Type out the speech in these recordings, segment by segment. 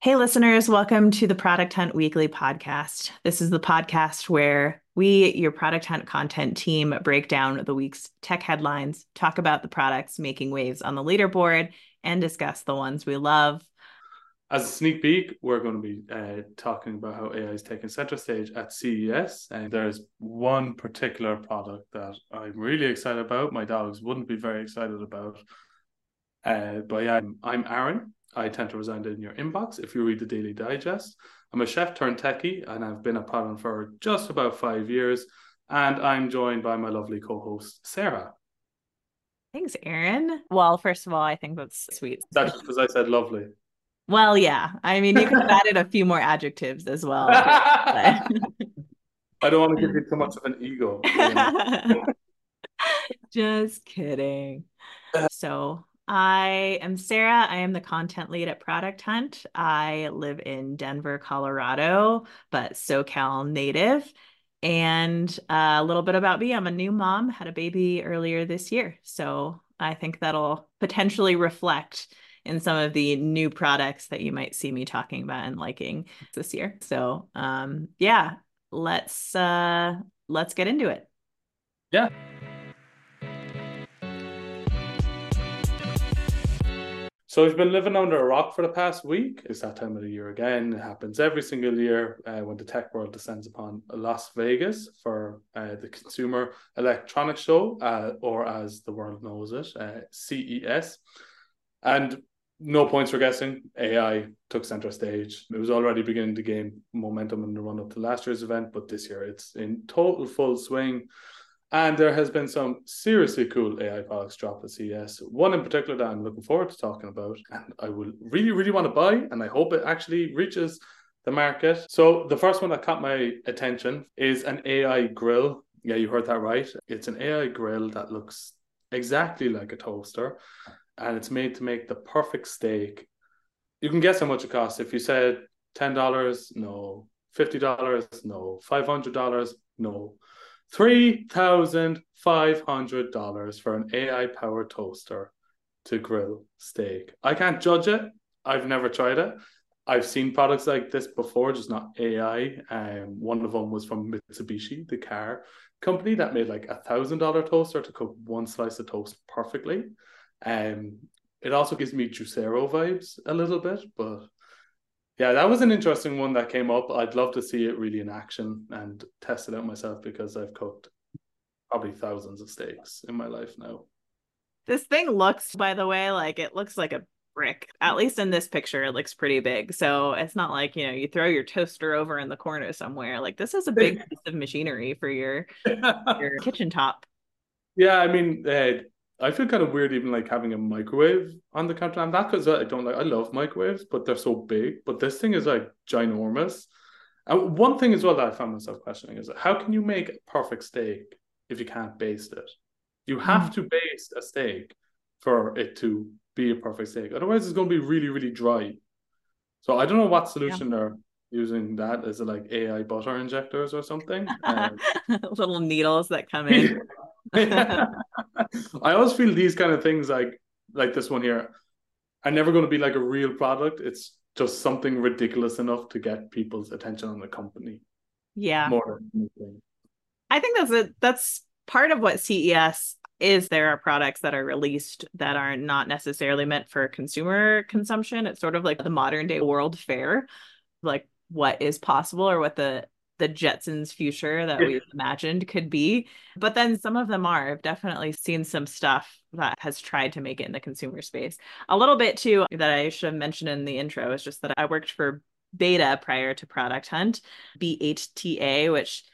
Hey, listeners, welcome to the Product Hunt Weekly podcast. This is the podcast where we, your Product Hunt content team, break down the week's tech headlines, talk about the products making waves on the leaderboard, and discuss the ones we love. As a sneak peek, we're going to be uh, talking about how AI is taking center stage at CES. And there's one particular product that I'm really excited about. My dogs wouldn't be very excited about. Uh, but yeah, I'm, I'm Aaron. I tend to reside in your inbox if you read the Daily Digest. I'm a chef turned techie and I've been a product for just about five years. And I'm joined by my lovely co host, Sarah. Thanks, Aaron. Well, first of all, I think that's sweet. That's because I said lovely. Well, yeah. I mean, you could have added a few more adjectives as well. I don't want to give you too much of an ego. You know? Just kidding. So, I am Sarah. I am the content lead at Product Hunt. I live in Denver, Colorado, but SoCal native. And uh, a little bit about me I'm a new mom, had a baby earlier this year. So I think that'll potentially reflect in some of the new products that you might see me talking about and liking this year. So um, yeah, let's uh, let's get into it. Yeah. So we've been living under a rock for the past week. It's that time of the year again. It happens every single year uh, when the tech world descends upon Las Vegas for uh, the Consumer Electronics Show, uh, or as the world knows it, uh, CES. And no points for guessing. AI took center stage. It was already beginning to gain momentum in the run up to last year's event, but this year it's in total full swing. And there has been some seriously cool AI products dropped at CES. One in particular that I'm looking forward to talking about, and I will really, really want to buy, and I hope it actually reaches the market. So the first one that caught my attention is an AI grill. Yeah, you heard that right. It's an AI grill that looks exactly like a toaster, and it's made to make the perfect steak. You can guess how much it costs. If you said ten dollars, no. Fifty dollars, no. Five hundred dollars, no. $3,500 for an AI powered toaster to grill steak. I can't judge it. I've never tried it. I've seen products like this before, just not AI. Um, one of them was from Mitsubishi, the car company that made like a thousand dollar toaster to cook one slice of toast perfectly. Um, it also gives me Juicero vibes a little bit, but yeah, that was an interesting one that came up. I'd love to see it really in action and test it out myself because I've cooked probably thousands of steaks in my life now. This thing looks, by the way, like it looks like a brick. At least in this picture, it looks pretty big. So it's not like, you know, you throw your toaster over in the corner somewhere. Like this is a big piece of machinery for your your kitchen top. Yeah, I mean, uh, I feel kind of weird even like having a microwave on the counter. And that because I don't like I love microwaves, but they're so big. But this thing is like ginormous. And one thing as well that I found myself questioning is how can you make a perfect steak if you can't baste it? You have mm. to baste a steak for it to be a perfect steak. Otherwise, it's going to be really, really dry. So I don't know what solution yeah. they're using. That is it like AI butter injectors or something? Um, Little needles that come in. I always feel these kind of things like like this one here are never going to be like a real product. It's just something ridiculous enough to get people's attention on the company. Yeah. More than anything. I think that's it. That's part of what CES is there are products that are released that are not necessarily meant for consumer consumption. It's sort of like the modern day world fair, like what is possible or what the the Jetsons future that we've imagined could be. But then some of them are. I've definitely seen some stuff that has tried to make it in the consumer space. A little bit too that I should have mentioned in the intro is just that I worked for Beta prior to Product Hunt, B8TA, which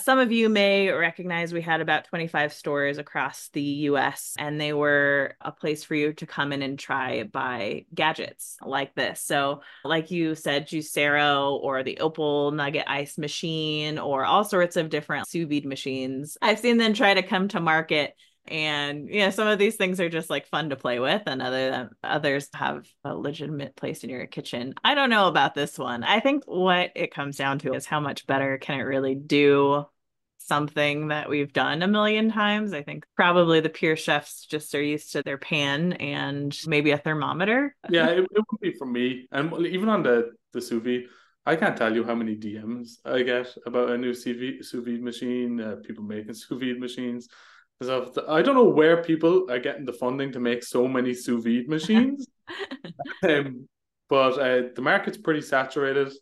some of you may recognize we had about 25 stores across the US, and they were a place for you to come in and try buy gadgets like this. So, like you said, Juicero or the Opal Nugget Ice machine, or all sorts of different sous vide machines. I've seen them try to come to market and you know some of these things are just like fun to play with and other than others have a legitimate place in your kitchen i don't know about this one i think what it comes down to is how much better can it really do something that we've done a million times. I think probably the pure chefs just are used to their pan and maybe a thermometer. yeah, it, it would be for me. And even on the, the sous vide, I can't tell you how many DMs I get about a new sous vide, sous vide machine, uh, people making sous vide machines. Because I don't know where people are getting the funding to make so many sous vide machines. um, but uh, the market's pretty saturated.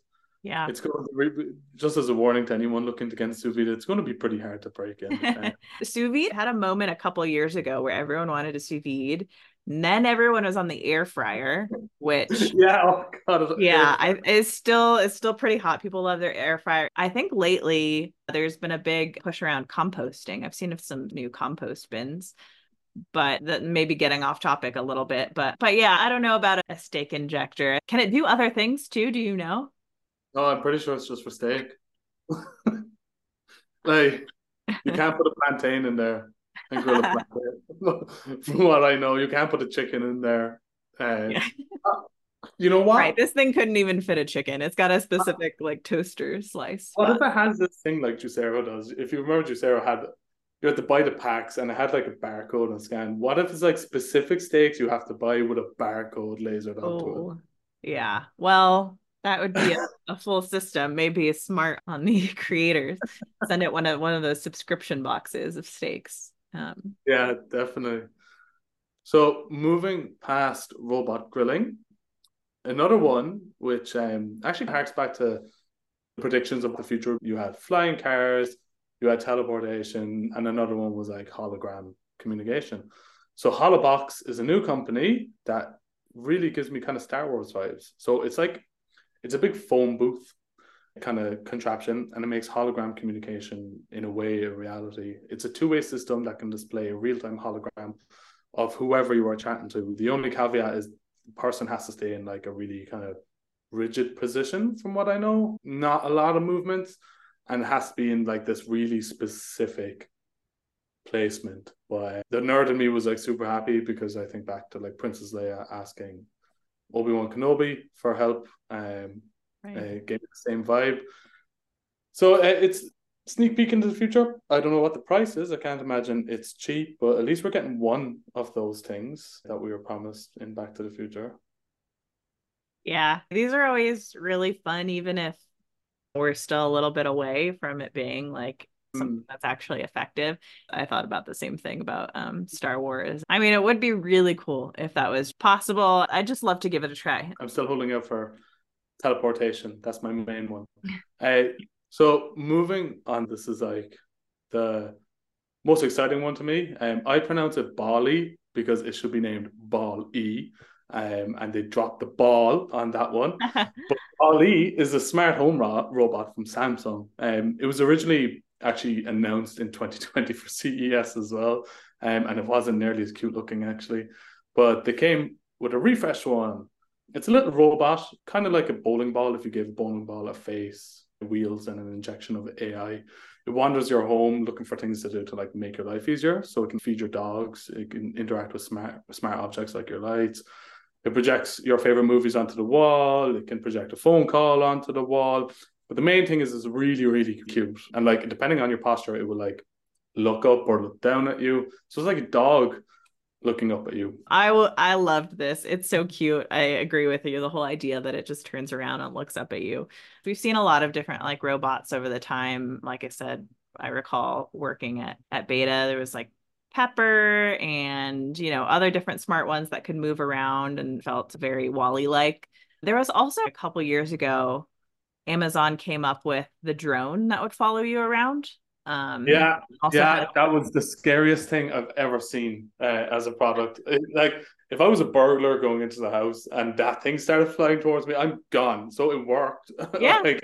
Yeah, it's going to, just as a warning to anyone looking to get sous vide. It's going to be pretty hard to break in. Sous vide had a moment a couple years ago where everyone wanted a sous vide. And then everyone was on the air fryer, which yeah, oh god, yeah, I, it's still it's still pretty hot. People love their air fryer. I think lately there's been a big push around composting. I've seen some new compost bins but that maybe getting off topic a little bit but but yeah i don't know about a steak injector can it do other things too do you know no i'm pretty sure it's just for steak like you can't put a plantain in there and grill a plantain from what i know you can't put a chicken in there uh, yeah. you know what right this thing couldn't even fit a chicken it's got a specific like toaster slice what but... if it has this thing like juicero does if you remember juicero had you had to buy the packs and it had like a barcode and scan. What if it's like specific steaks you have to buy with a barcode lasered onto oh, it? Yeah. Well, that would be a, a, full system. Maybe smart on the creators. Send it one of one of those subscription boxes of steaks. Um, yeah, definitely. So moving past robot grilling, another one which um, actually harks back to the predictions of the future. You had flying cars, you had teleportation, and another one was like hologram communication. So Holobox is a new company that really gives me kind of Star Wars vibes. So it's like it's a big phone booth kind of contraption and it makes hologram communication in a way a reality. It's a two-way system that can display a real-time hologram of whoever you are chatting to. The only caveat is the person has to stay in like a really kind of rigid position from what I know. Not a lot of movements and has to be in like this really specific placement. But the nerd in me was like super happy because I think back to like Princess Leia asking Obi Wan Kenobi for help. Um, right. uh, gave the same vibe. So uh, it's sneak peek into the future. I don't know what the price is. I can't imagine it's cheap, but at least we're getting one of those things that we were promised in Back to the Future. Yeah, these are always really fun, even if we're still a little bit away from it being like something mm. that's actually effective. I thought about the same thing about um, Star Wars. I mean, it would be really cool if that was possible. I'd just love to give it a try. I'm still holding out for teleportation. That's my main one. uh, so moving on, this is like the most exciting one to me. Um, I pronounce it Bali because it should be named Ball E um, and they dropped the ball on that one. but Ballie is a smart home ro- robot from Samsung. Um, it was originally actually announced in 2020 for CES as well, um, and it wasn't nearly as cute looking actually. But they came with a refresh one. It's a little robot, kind of like a bowling ball. If you give a bowling ball a face, wheels, and an injection of AI, it wanders your home looking for things to do to like make your life easier. So it can feed your dogs, it can interact with smart smart objects like your lights it projects your favorite movies onto the wall. It can project a phone call onto the wall. But the main thing is it's really, really cute. And like depending on your posture, it will like look up or look down at you. So it's like a dog looking up at you. I will I loved this. It's so cute. I agree with you. The whole idea that it just turns around and looks up at you. We've seen a lot of different like robots over the time. Like I said, I recall working at at Beta. There was like Pepper and, you know, other different smart ones that could move around and felt very WALL-E like. There was also a couple years ago, Amazon came up with the drone that would follow you around. Um, yeah, yeah, that was the scariest thing I've ever seen uh, as a product. It, like, if I was a burglar going into the house and that thing started flying towards me, I'm gone. So it worked. Yeah. like,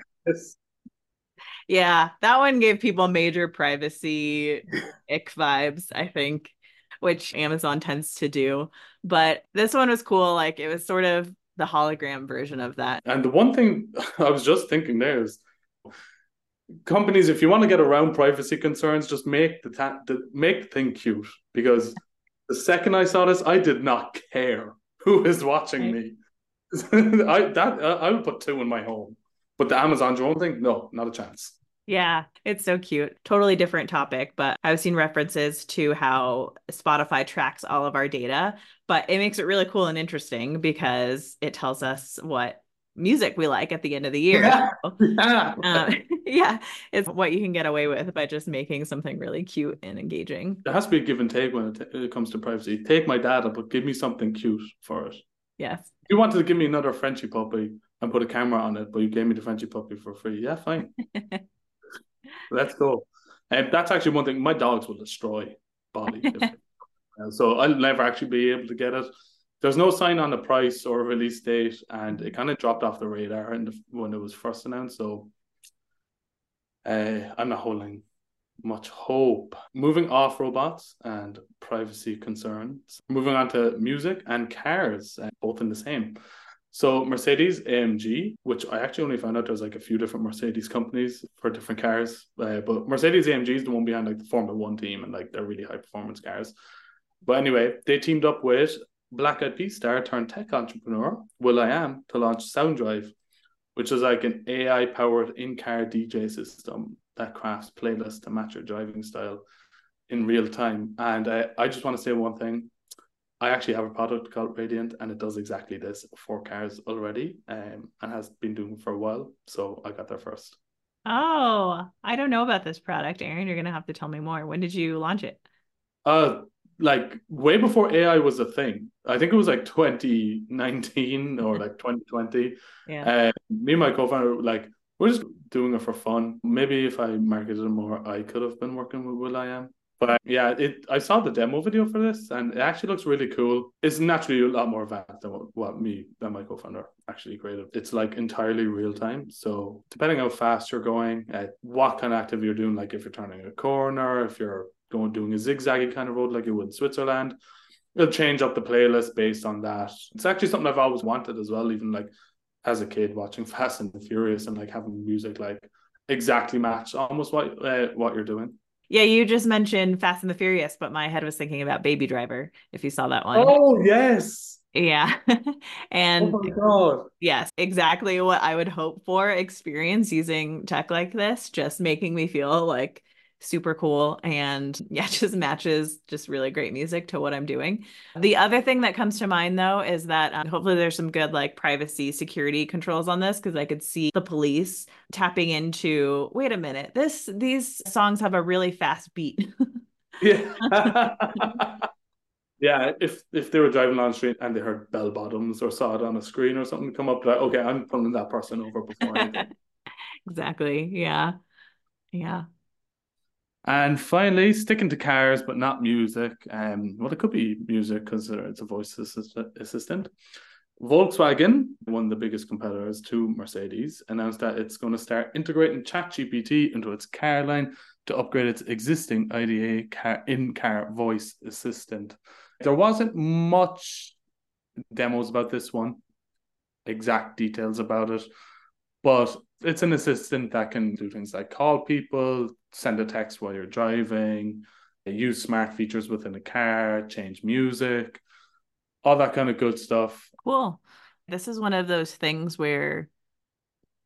yeah, that one gave people major privacy ick vibes, I think, which Amazon tends to do. But this one was cool. Like it was sort of the hologram version of that. And the one thing I was just thinking there is companies, if you want to get around privacy concerns, just make the, ta- the make the thing cute. Because the second I saw this, I did not care who is watching me. I that uh, I would put two in my home. But the Amazon drone thing, no, not a chance. Yeah, it's so cute. Totally different topic, but I've seen references to how Spotify tracks all of our data, but it makes it really cool and interesting because it tells us what music we like at the end of the year. Yeah. So, yeah. Um, yeah. It's what you can get away with by just making something really cute and engaging. There has to be a give and take when it, it comes to privacy. Take my data, but give me something cute for it. Yes. If you wanted to give me another Frenchy puppy and put a camera on it, but you gave me the Frenchy puppy for free. Yeah, fine. Let's go. And that's actually one thing my dogs will destroy body. so I'll never actually be able to get it. There's no sign on the price or release date, and it kind of dropped off the radar the, when it was first announced. So uh, I'm not holding much hope. Moving off robots and privacy concerns, moving on to music and cars, uh, both in the same. So Mercedes AMG, which I actually only found out there's like a few different Mercedes companies for different cars, uh, but Mercedes AMG is the one behind like the Formula One team and like they're really high performance cars. But anyway, they teamed up with Black Eyed Peas star turned tech entrepreneur will.i.am to launch SoundDrive, which is like an AI powered in car DJ system that crafts playlists to match your driving style in real time. And uh, I just want to say one thing I actually have a product called Radiant, and it does exactly this for cars already, um, and has been doing for a while. So I got there first. Oh, I don't know about this product, Aaron. You're gonna have to tell me more. When did you launch it? Uh, like way before AI was a thing. I think it was like 2019 or like 2020. Yeah. Uh, me and my co-founder, like, we're just doing it for fun. Maybe if I marketed it more, I could have been working with will.i.am. But yeah, it I saw the demo video for this and it actually looks really cool. It's naturally a lot more advanced than what, what me and my co-founder actually created. It's like entirely real time. So depending how fast you're going, uh, what kind of activity you're doing, like if you're turning a corner, if you're going doing a zigzaggy kind of road like you would in Switzerland, it'll change up the playlist based on that. It's actually something I've always wanted as well, even like as a kid watching Fast and Furious and like having music like exactly match almost what uh, what you're doing. Yeah, you just mentioned Fast and the Furious, but my head was thinking about Baby Driver. If you saw that one. Oh yes. Yeah. and oh yes, exactly what I would hope for experience using tech like this, just making me feel like super cool and yeah just matches just really great music to what i'm doing. The other thing that comes to mind though is that um, hopefully there's some good like privacy security controls on this because i could see the police tapping into wait a minute this these songs have a really fast beat. Yeah. Yeah if if they were driving on the street and they heard bell bottoms or saw it on a screen or something come up like okay i'm pulling that person over before exactly yeah. Yeah and finally, sticking to cars but not music. Um, well, it could be music because it's a voice assist- assistant. Volkswagen, one of the biggest competitors to Mercedes, announced that it's going to start integrating ChatGPT into its car line to upgrade its existing IDA car in-car voice assistant. There wasn't much demos about this one, exact details about it, but it's an assistant that can do things like call people, send a text while you're driving, use smart features within a car, change music, all that kind of good stuff. Cool. This is one of those things where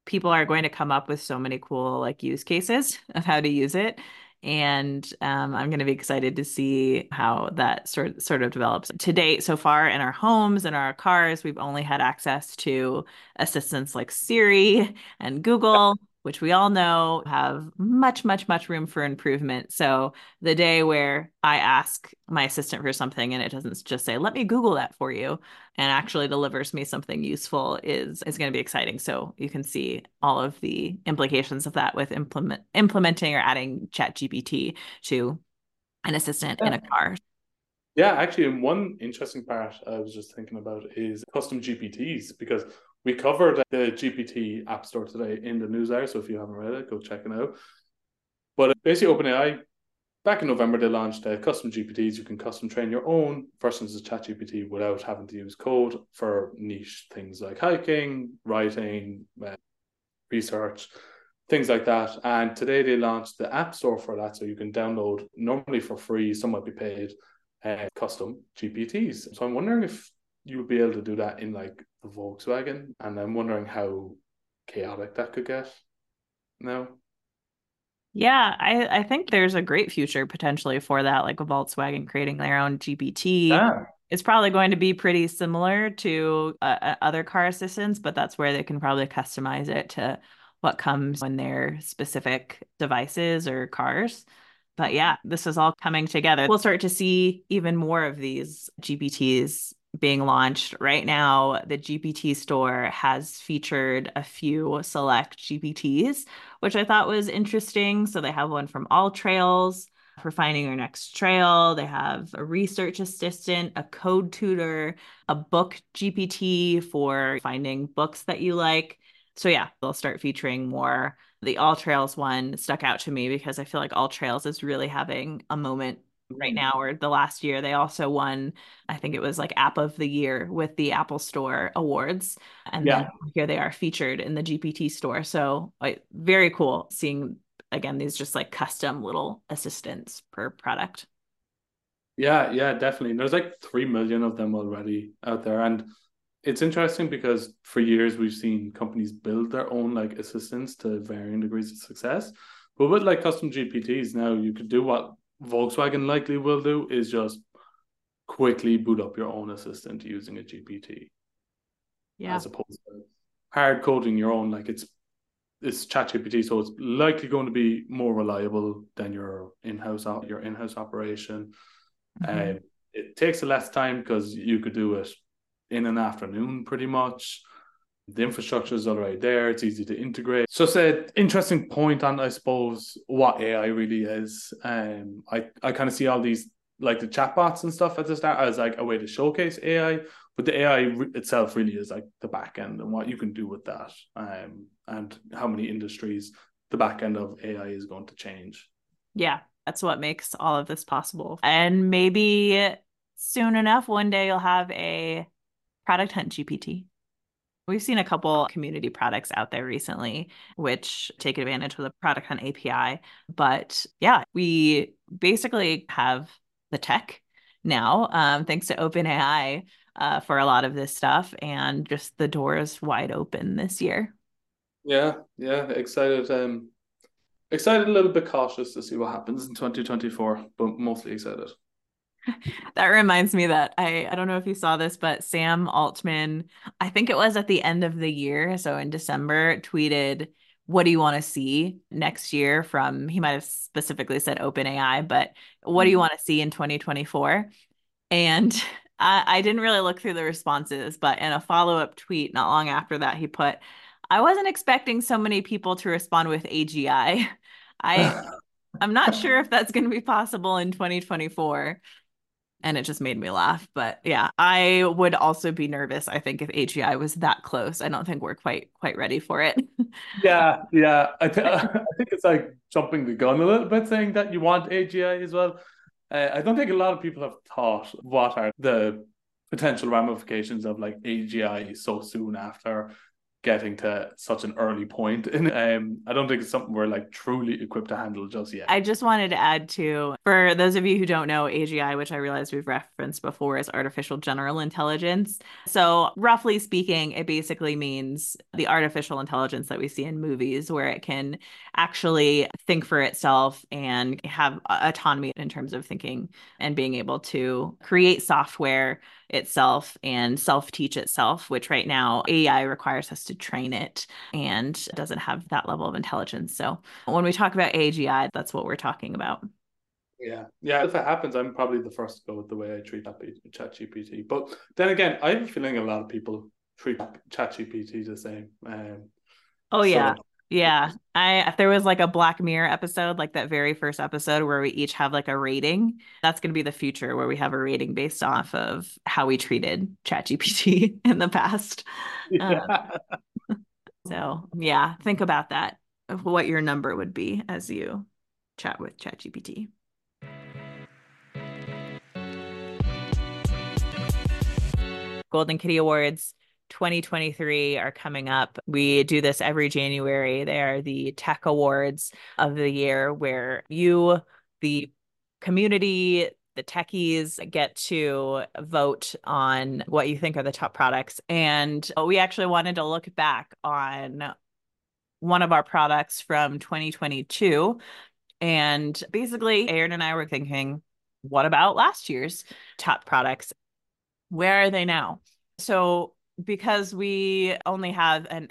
people are going to come up with so many cool like use cases of how to use it and um, I'm going to be excited to see how that sort sort of develops. To date, so far in our homes and our cars, we've only had access to assistants like Siri and Google which we all know have much, much, much room for improvement. So the day where I ask my assistant for something and it doesn't just say, let me Google that for you and actually delivers me something useful is is going to be exciting. So you can see all of the implications of that with implement implementing or adding chat GPT to an assistant yeah. in a car. Yeah, actually, one interesting part I was just thinking about is custom GPTs because we covered the GPT App Store today in the news hour, so if you haven't read it, go check it out. But basically, OpenAI, back in November, they launched uh, custom GPTs. You can custom train your own versions of ChatGPT without having to use code for niche things like hiking, writing, uh, research, things like that. And today they launched the App Store for that, so you can download normally for free. Some might be paid. Uh, custom GPTs. So I'm wondering if you would be able to do that in like the Volkswagen, and I'm wondering how chaotic that could get now. Yeah, I, I think there's a great future potentially for that, like a Volkswagen creating their own GPT. Yeah. It's probably going to be pretty similar to uh, other car assistants, but that's where they can probably customize it to what comes when their specific devices or cars. But yeah, this is all coming together. We'll start to see even more of these GPTs being launched right now. The GPT store has featured a few select GPTs, which I thought was interesting. So they have one from AllTrails for finding your next trail. They have a research assistant, a code tutor, a book GPT for finding books that you like. So yeah, they'll start featuring more. The AllTrails one stuck out to me because I feel like All Trails is really having a moment right now or the last year they also won i think it was like app of the year with the apple store awards and yeah. then here they are featured in the gpt store. So like very cool seeing again these just like custom little assistants per product. Yeah yeah definitely. There's like 3 million of them already out there and it's interesting because for years we've seen companies build their own like assistants to varying degrees of success. But with like custom gpts now you could do what Volkswagen likely will do is just quickly boot up your own assistant using a GPT. Yeah. As opposed to hard coding your own, like it's it's ChatGPT, so it's likely going to be more reliable than your in-house your in-house operation. Mm-hmm. Uh, it takes less time because you could do it in an afternoon pretty much. The infrastructure is already there. It's easy to integrate. So it's an interesting point on, I suppose, what AI really is. Um, I, I kind of see all these like the chatbots and stuff at the start as like a way to showcase AI, but the AI re- itself really is like the back end and what you can do with that, um, and how many industries the back end of AI is going to change. Yeah, that's what makes all of this possible. And maybe soon enough, one day you'll have a product hunt GPT. We've seen a couple community products out there recently, which take advantage of the Product Hunt API. But yeah, we basically have the tech now, um, thanks to OpenAI, uh, for a lot of this stuff, and just the doors wide open this year. Yeah, yeah, excited. Um, excited, a little bit cautious to see what happens in 2024, but mostly excited. that reminds me that I I don't know if you saw this, but Sam Altman, I think it was at the end of the year, so in December, tweeted, "What do you want to see next year from?" He might have specifically said OpenAI, but what do you mm-hmm. want to see in 2024? And I, I didn't really look through the responses, but in a follow up tweet not long after that, he put, "I wasn't expecting so many people to respond with AGI. I." I'm not sure if that's going to be possible in 2024 and it just made me laugh. But yeah, I would also be nervous. I think if AGI was that close, I don't think we're quite quite ready for it. yeah, yeah, I, th- I think it's like jumping the gun a little bit, saying that you want AGI as well. Uh, I don't think a lot of people have thought what are the potential ramifications of like AGI so soon after getting to such an early point. And um i don't think it's something we're like truly equipped to handle just yet. I just wanted to add to for those of you who don't know agi which i realize we've referenced before is artificial general intelligence. So roughly speaking it basically means the artificial intelligence that we see in movies where it can actually think for itself and have autonomy in terms of thinking and being able to create software itself and self teach itself, which right now AI requires us to train it and doesn't have that level of intelligence. So when we talk about AGI, that's what we're talking about. Yeah, yeah. If it happens, I'm probably the first to go with the way I treat that ChatGPT. But then again, I have a feeling a lot of people treat ChatGPT the same. Um, oh yeah, so yeah. I if there was like a Black Mirror episode, like that very first episode where we each have like a rating, that's gonna be the future where we have a rating based off of how we treated ChatGPT in the past. Yeah. Um, so yeah, think about that of what your number would be as you chat with ChatGPT. Golden Kitty Awards 2023 are coming up. We do this every January. They are the tech awards of the year where you, the community, the techies get to vote on what you think are the top products. And we actually wanted to look back on one of our products from 2022. And basically, Aaron and I were thinking, what about last year's top products? Where are they now? So, because we only have an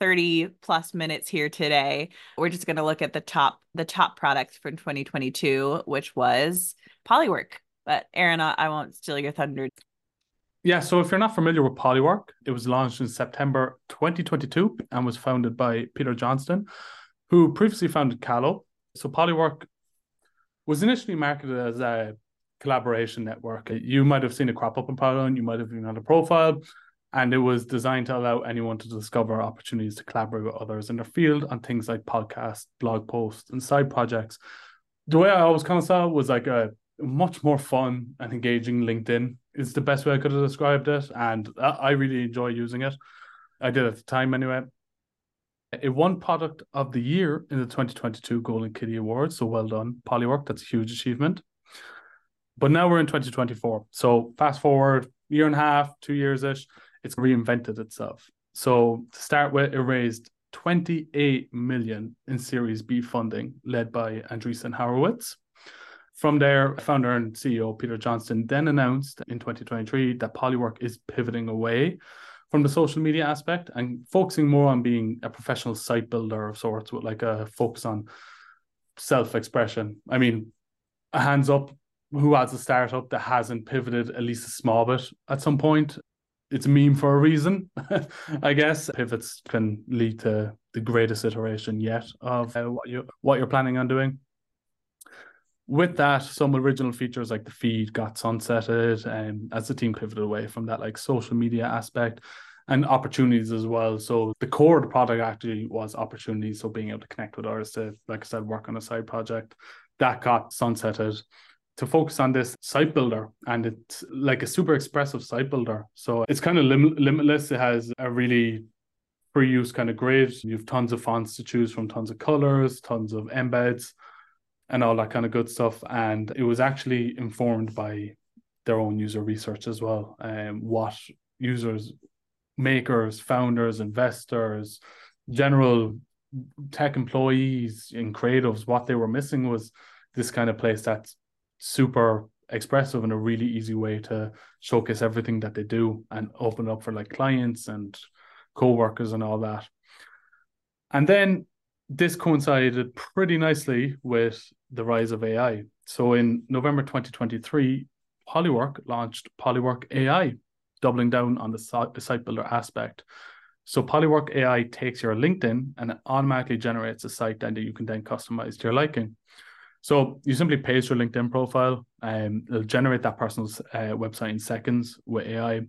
30 plus minutes here today, we're just going to look at the top the top products from 2022, which was Polywork. But Aaron, I won't steal your thunder. Yeah, so if you're not familiar with Polywork, it was launched in September 2022 and was founded by Peter Johnston, who previously founded Callo. So Polywork was initially marketed as a collaboration network. You might have seen it crop up in Polywork, you might have even had a profile, and it was designed to allow anyone to discover opportunities to collaborate with others in their field on things like podcasts, blog posts, and side projects. The way I always kind of saw it was like a much more fun and engaging LinkedIn is the best way I could have described it, and I really enjoy using it. I did at the time anyway. It won Product of the Year in the 2022 Golden Kitty Awards, so well done, Polywork. That's a huge achievement. But now we're in 2024, so fast forward year and a half, two years ish, it's reinvented itself. So to start with, it raised 28 million in Series B funding, led by Andreessen Horowitz. From there, founder and CEO Peter Johnston then announced in 2023 that Polywork is pivoting away from the social media aspect and focusing more on being a professional site builder of sorts with like a focus on self-expression. I mean, a hands up who has a startup that hasn't pivoted at least a small bit at some point. It's a meme for a reason, I guess. Pivots can lead to the greatest iteration yet of uh, what you what you're planning on doing with that, some original features like the feed got sunsetted, and um, as the team pivoted away from that like social media aspect and opportunities as well. So the core of the product actually was opportunities. So being able to connect with artists to, like I said, work on a side project that got sunsetted to focus on this site builder and it's like a super expressive site builder. So it's kind of lim- limitless. It has a really free use kind of grid. You have tons of fonts to choose from, tons of colors, tons of embeds and all that kind of good stuff. And it was actually informed by their own user research as well. Um, what users, makers, founders, investors, general tech employees and creatives, what they were missing was this kind of place that's super expressive and a really easy way to showcase everything that they do and open up for like clients and co-workers and all that. And then this coincided pretty nicely with the rise of AI. So in November 2023, Polywork launched Polywork AI, doubling down on the site builder aspect. So Polywork AI takes your LinkedIn and it automatically generates a site that you can then customize to your liking. So you simply paste your LinkedIn profile and it'll generate that person's uh, website in seconds with AI.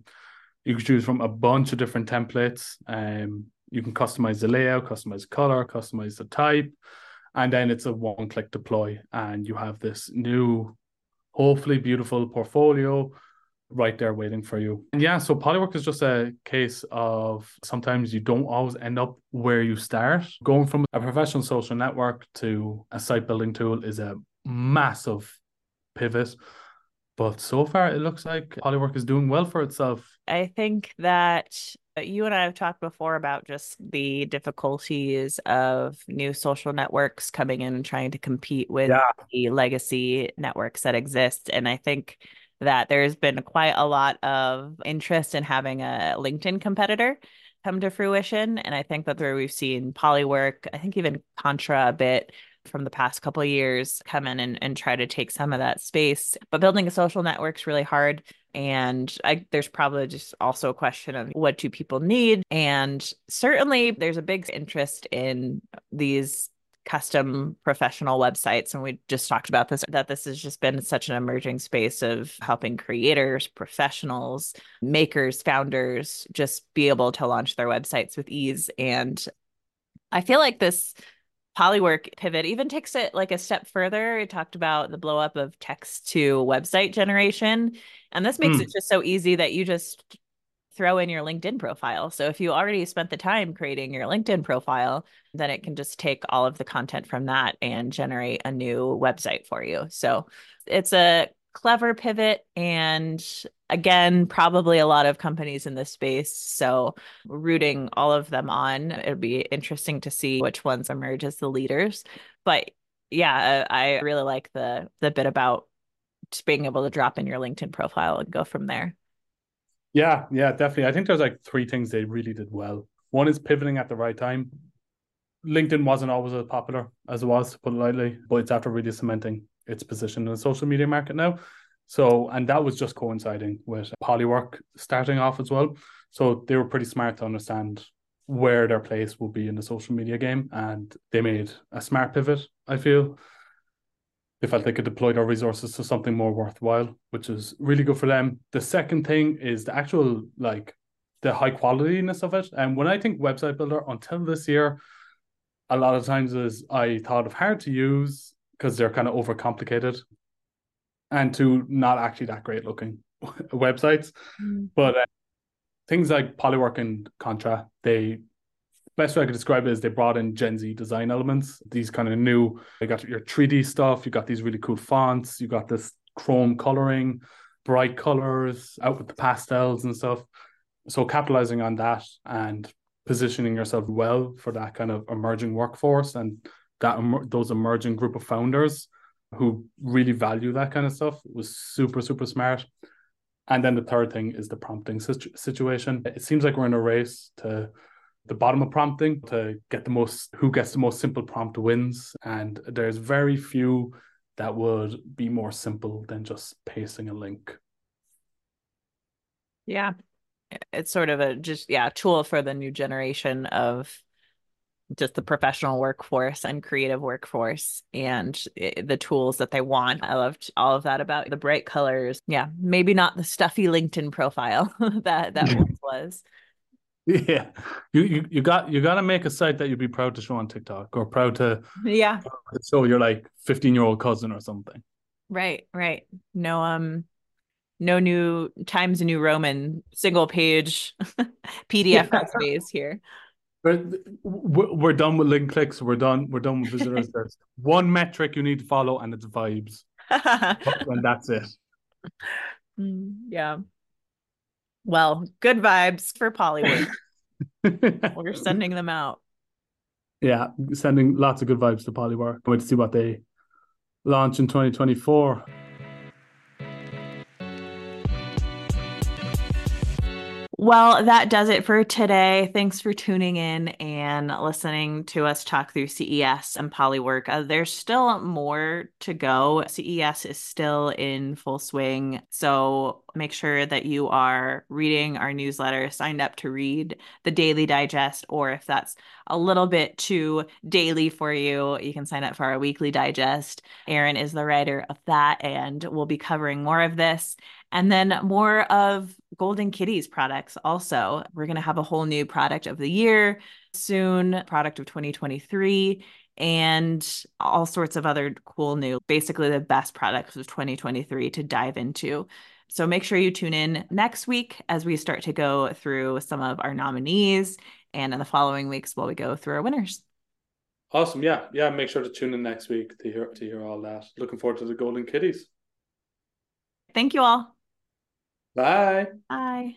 You can choose from a bunch of different templates. Um, you can customize the layout, customize the color, customize the type, and then it's a one click deploy. And you have this new, hopefully beautiful portfolio right there waiting for you. And yeah, so Polywork is just a case of sometimes you don't always end up where you start. Going from a professional social network to a site building tool is a massive pivot. But so far, it looks like Polywork is doing well for itself. I think that you and I have talked before about just the difficulties of new social networks coming in and trying to compete with yeah. the legacy networks that exist. And I think that there's been quite a lot of interest in having a LinkedIn competitor come to fruition. And I think that where we've seen Polywork, I think even Contra a bit from the past couple years come in and, and try to take some of that space. But building a social network is really hard. And I, there's probably just also a question of what do people need? And certainly there's a big interest in these custom professional websites and we just talked about this that this has just been such an emerging space of helping creators professionals makers founders just be able to launch their websites with ease and i feel like this Polywork pivot even takes it like a step further. It talked about the blow up of text to website generation. And this makes mm. it just so easy that you just throw in your LinkedIn profile. So if you already spent the time creating your LinkedIn profile, then it can just take all of the content from that and generate a new website for you. So it's a clever pivot and again probably a lot of companies in this space so rooting all of them on it'd be interesting to see which ones emerge as the leaders but yeah i really like the the bit about just being able to drop in your linkedin profile and go from there yeah yeah definitely i think there's like three things they really did well one is pivoting at the right time linkedin wasn't always as popular as it was to put it lightly but it's after really cementing its position in the social media market now. So, and that was just coinciding with Polywork starting off as well. So they were pretty smart to understand where their place will be in the social media game, and they made a smart pivot. I feel they felt they could deploy their resources to something more worthwhile, which is really good for them. The second thing is the actual like the high qualityness of it. And when I think website builder, until this year, a lot of times is I thought of hard to use because they're kind of overcomplicated and to not actually that great looking websites. Mm. But uh, things like Polywork and Contra, they best way I could describe it is they brought in Gen Z design elements. These kind of new, you got your 3D stuff, you got these really cool fonts, you got this chrome coloring, bright colors, out with the pastels and stuff. So capitalizing on that and positioning yourself well for that kind of emerging workforce and that those emerging group of founders who really value that kind of stuff was super super smart and then the third thing is the prompting situ- situation it seems like we're in a race to the bottom of prompting to get the most who gets the most simple prompt wins and there's very few that would be more simple than just pasting a link yeah it's sort of a just yeah tool for the new generation of just the professional workforce and creative workforce and eh, the tools that they want. I loved all of that about the bright colors. Yeah, maybe not the stuffy LinkedIn profile that that once was. Yeah, you, you you got you got to make a site that you'd be proud to show on TikTok or proud to yeah show your like fifteen year old cousin or something. Right, right. No, um, no new Times New Roman single page PDF recipes here. We're, we're done with link clicks. We're done. We're done with visitors. There's one metric you need to follow, and it's vibes. and that's it. Mm, yeah. Well, good vibes for Polywork. we're sending them out. Yeah, sending lots of good vibes to Polywork. Wait to see what they launch in 2024. Well, that does it for today. Thanks for tuning in and listening to us talk through CES and Polywork. Uh, there's still more to go. CES is still in full swing. So make sure that you are reading our newsletter, signed up to read the daily digest, or if that's a little bit too daily for you, you can sign up for our weekly digest. Aaron is the writer of that, and we'll be covering more of this and then more of Golden Kitties products also. We're going to have a whole new product of the year soon, product of 2023 and all sorts of other cool new, basically the best products of 2023 to dive into. So make sure you tune in next week as we start to go through some of our nominees and in the following weeks while we go through our winners. Awesome. Yeah. Yeah. Make sure to tune in next week to hear to hear all that. Looking forward to the Golden Kitties. Thank you all. Bye. Bye.